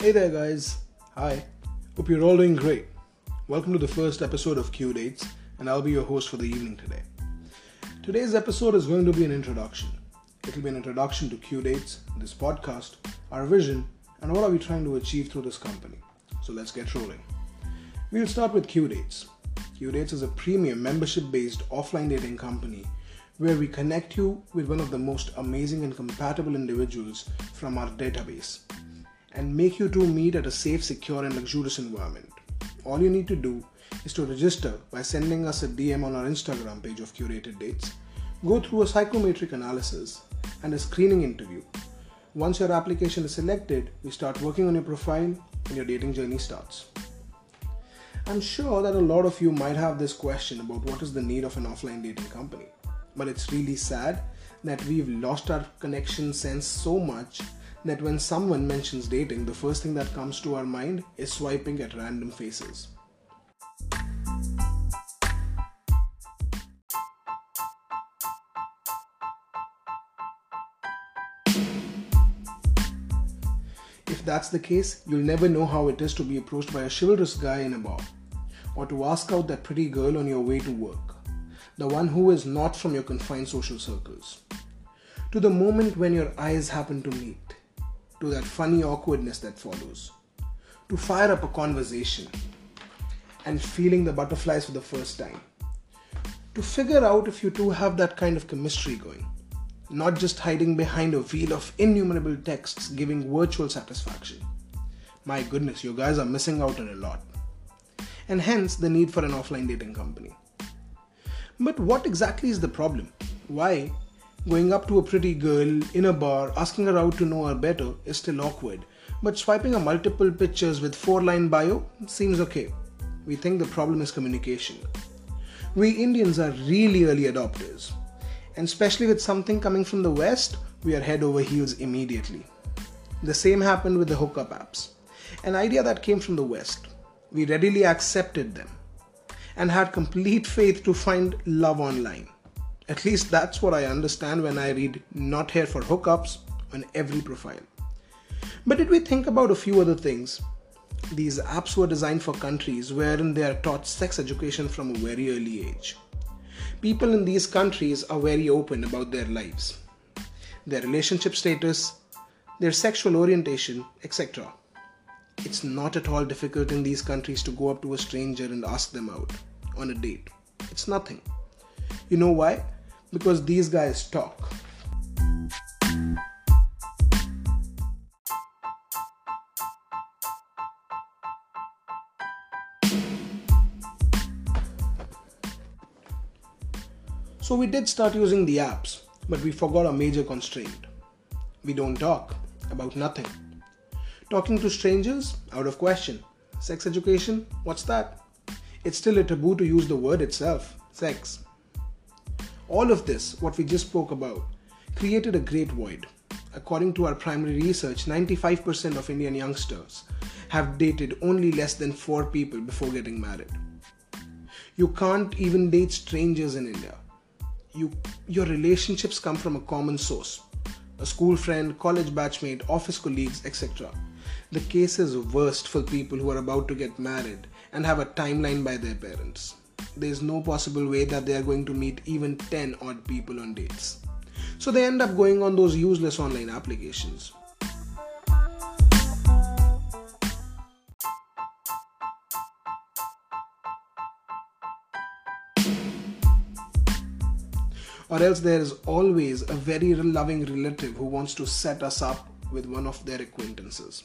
Hey there, guys. Hi. Hope you're all doing great. Welcome to the first episode of Qdates, and I'll be your host for the evening today. Today's episode is going to be an introduction. It'll be an introduction to Qdates, this podcast, our vision, and what are we trying to achieve through this company. So let's get rolling. We'll start with Qdates. Q Dates is a premium membership based offline dating company where we connect you with one of the most amazing and compatible individuals from our database and make you two meet at a safe, secure, and luxurious environment. All you need to do is to register by sending us a DM on our Instagram page of Curated Dates, go through a psychometric analysis and a screening interview. Once your application is selected, we start working on your profile and your dating journey starts. I'm sure that a lot of you might have this question about what is the need of an offline dating company. But it's really sad that we've lost our connection sense so much that when someone mentions dating, the first thing that comes to our mind is swiping at random faces. If that's the case, you'll never know how it is to be approached by a chivalrous guy in a bar, or to ask out that pretty girl on your way to work, the one who is not from your confined social circles. To the moment when your eyes happen to meet, to that funny awkwardness that follows, to fire up a conversation and feeling the butterflies for the first time, to figure out if you two have that kind of chemistry going, not just hiding behind a wheel of innumerable texts giving virtual satisfaction. My goodness, you guys are missing out on a lot. And hence the need for an offline dating company. But what exactly is the problem? Why going up to a pretty girl in a bar, asking her out to know her better is still awkward, but swiping a multiple pictures with four line bio seems okay. We think the problem is communication. We Indians are really early adopters, and especially with something coming from the West, we are head over heels immediately. The same happened with the hookup apps, an idea that came from the West. We readily accepted them and had complete faith to find love online. At least that's what I understand when I read not here for hookups on every profile. But did we think about a few other things? These apps were designed for countries wherein they are taught sex education from a very early age. People in these countries are very open about their lives, their relationship status, their sexual orientation, etc. It's not at all difficult in these countries to go up to a stranger and ask them out on a date. It's nothing. You know why? Because these guys talk. So we did start using the apps, but we forgot a major constraint. We don't talk about nothing. Talking to strangers? Out of question. Sex education? What's that? It's still a taboo to use the word itself sex. All of this, what we just spoke about, created a great void. According to our primary research, 95% of Indian youngsters have dated only less than four people before getting married. You can't even date strangers in India. You, your relationships come from a common source a school friend, college batchmate, office colleagues, etc. The case is worst for people who are about to get married and have a timeline by their parents. There is no possible way that they are going to meet even 10 odd people on dates. So they end up going on those useless online applications. Or else there is always a very loving relative who wants to set us up with one of their acquaintances.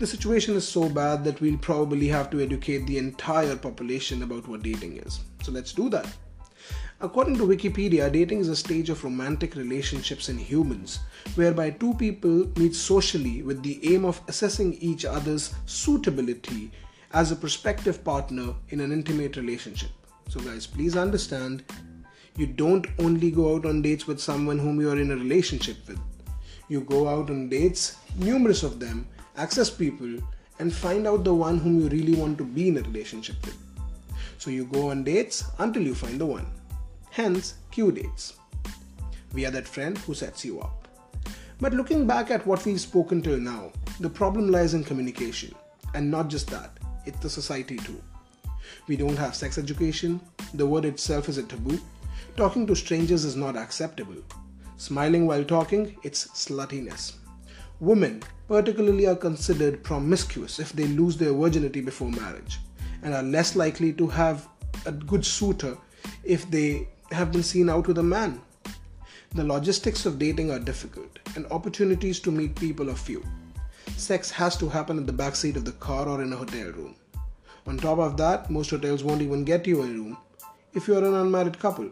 The situation is so bad that we'll probably have to educate the entire population about what dating is. So let's do that. According to Wikipedia, dating is a stage of romantic relationships in humans whereby two people meet socially with the aim of assessing each other's suitability as a prospective partner in an intimate relationship. So, guys, please understand you don't only go out on dates with someone whom you are in a relationship with. You go out on dates, numerous of them, access people, and find out the one whom you really want to be in a relationship with. So you go on dates until you find the one. Hence, Qdates. We are that friend who sets you up. But looking back at what we've spoken till now, The problem lies in communication, and not just that, it's the society too. We don't have sex education, the word itself is a taboo, talking to strangers is not acceptable, smiling while talking, it's sluttiness. Women, particularly, are considered promiscuous if they lose their virginity before marriage and are less likely to have a good suitor if they have been seen out with a man. The logistics of dating are difficult and opportunities to meet people are few. Sex has to happen in the backseat of the car or in a hotel room. On top of that, most hotels won't even get you a room if you are an unmarried couple.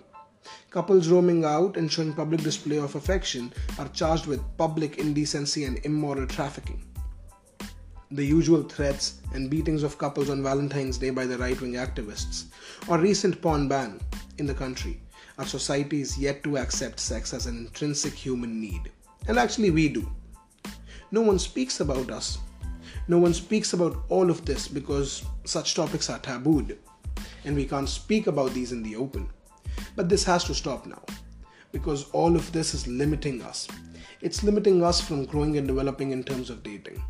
Couples roaming out and showing public display of affection are charged with public indecency and immoral trafficking. The usual threats and beatings of couples on Valentine's Day by the right wing activists, or recent porn ban in the country, our society is yet to accept sex as an intrinsic human need. And actually, we do. No one speaks about us. No one speaks about all of this because such topics are tabooed, and we can't speak about these in the open. But this has to stop now because all of this is limiting us. It's limiting us from growing and developing in terms of dating.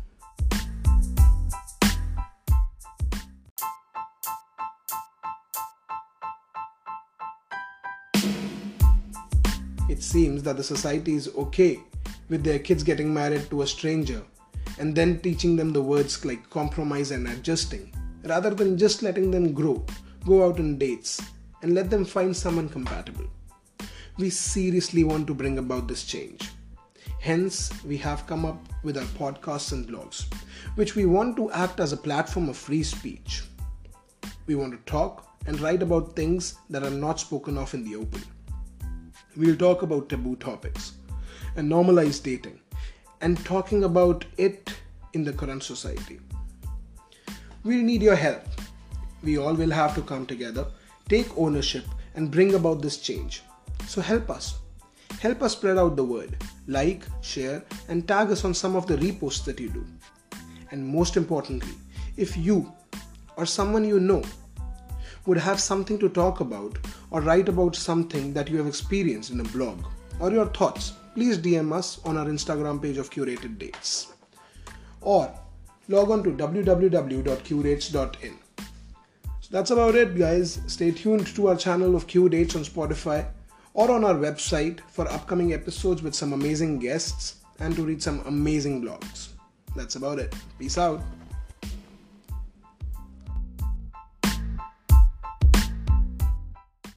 It seems that the society is okay with their kids getting married to a stranger and then teaching them the words like compromise and adjusting, rather than just letting them grow, go out on dates, and let them find someone compatible. We seriously want to bring about this change. Hence, we have come up with our podcasts and blogs, which we want to act as a platform of free speech. We want to talk and write about things that are not spoken of in the open. We'll talk about taboo topics and normalize dating and talking about it in the current society. We'll need your help. We all will have to come together, take ownership, and bring about this change. So help us. Help us spread out the word. Like, share, and tag us on some of the reposts that you do. And most importantly, if you or someone you know would have something to talk about or write about something that you have experienced in a blog or your thoughts, please DM us on our Instagram page of Curated Dates. Or log on to www.curates.in. That's about it, guys. Stay tuned to our channel of Qdates on Spotify or on our website for upcoming episodes with some amazing guests and to read some amazing blogs. That's about it. Peace out.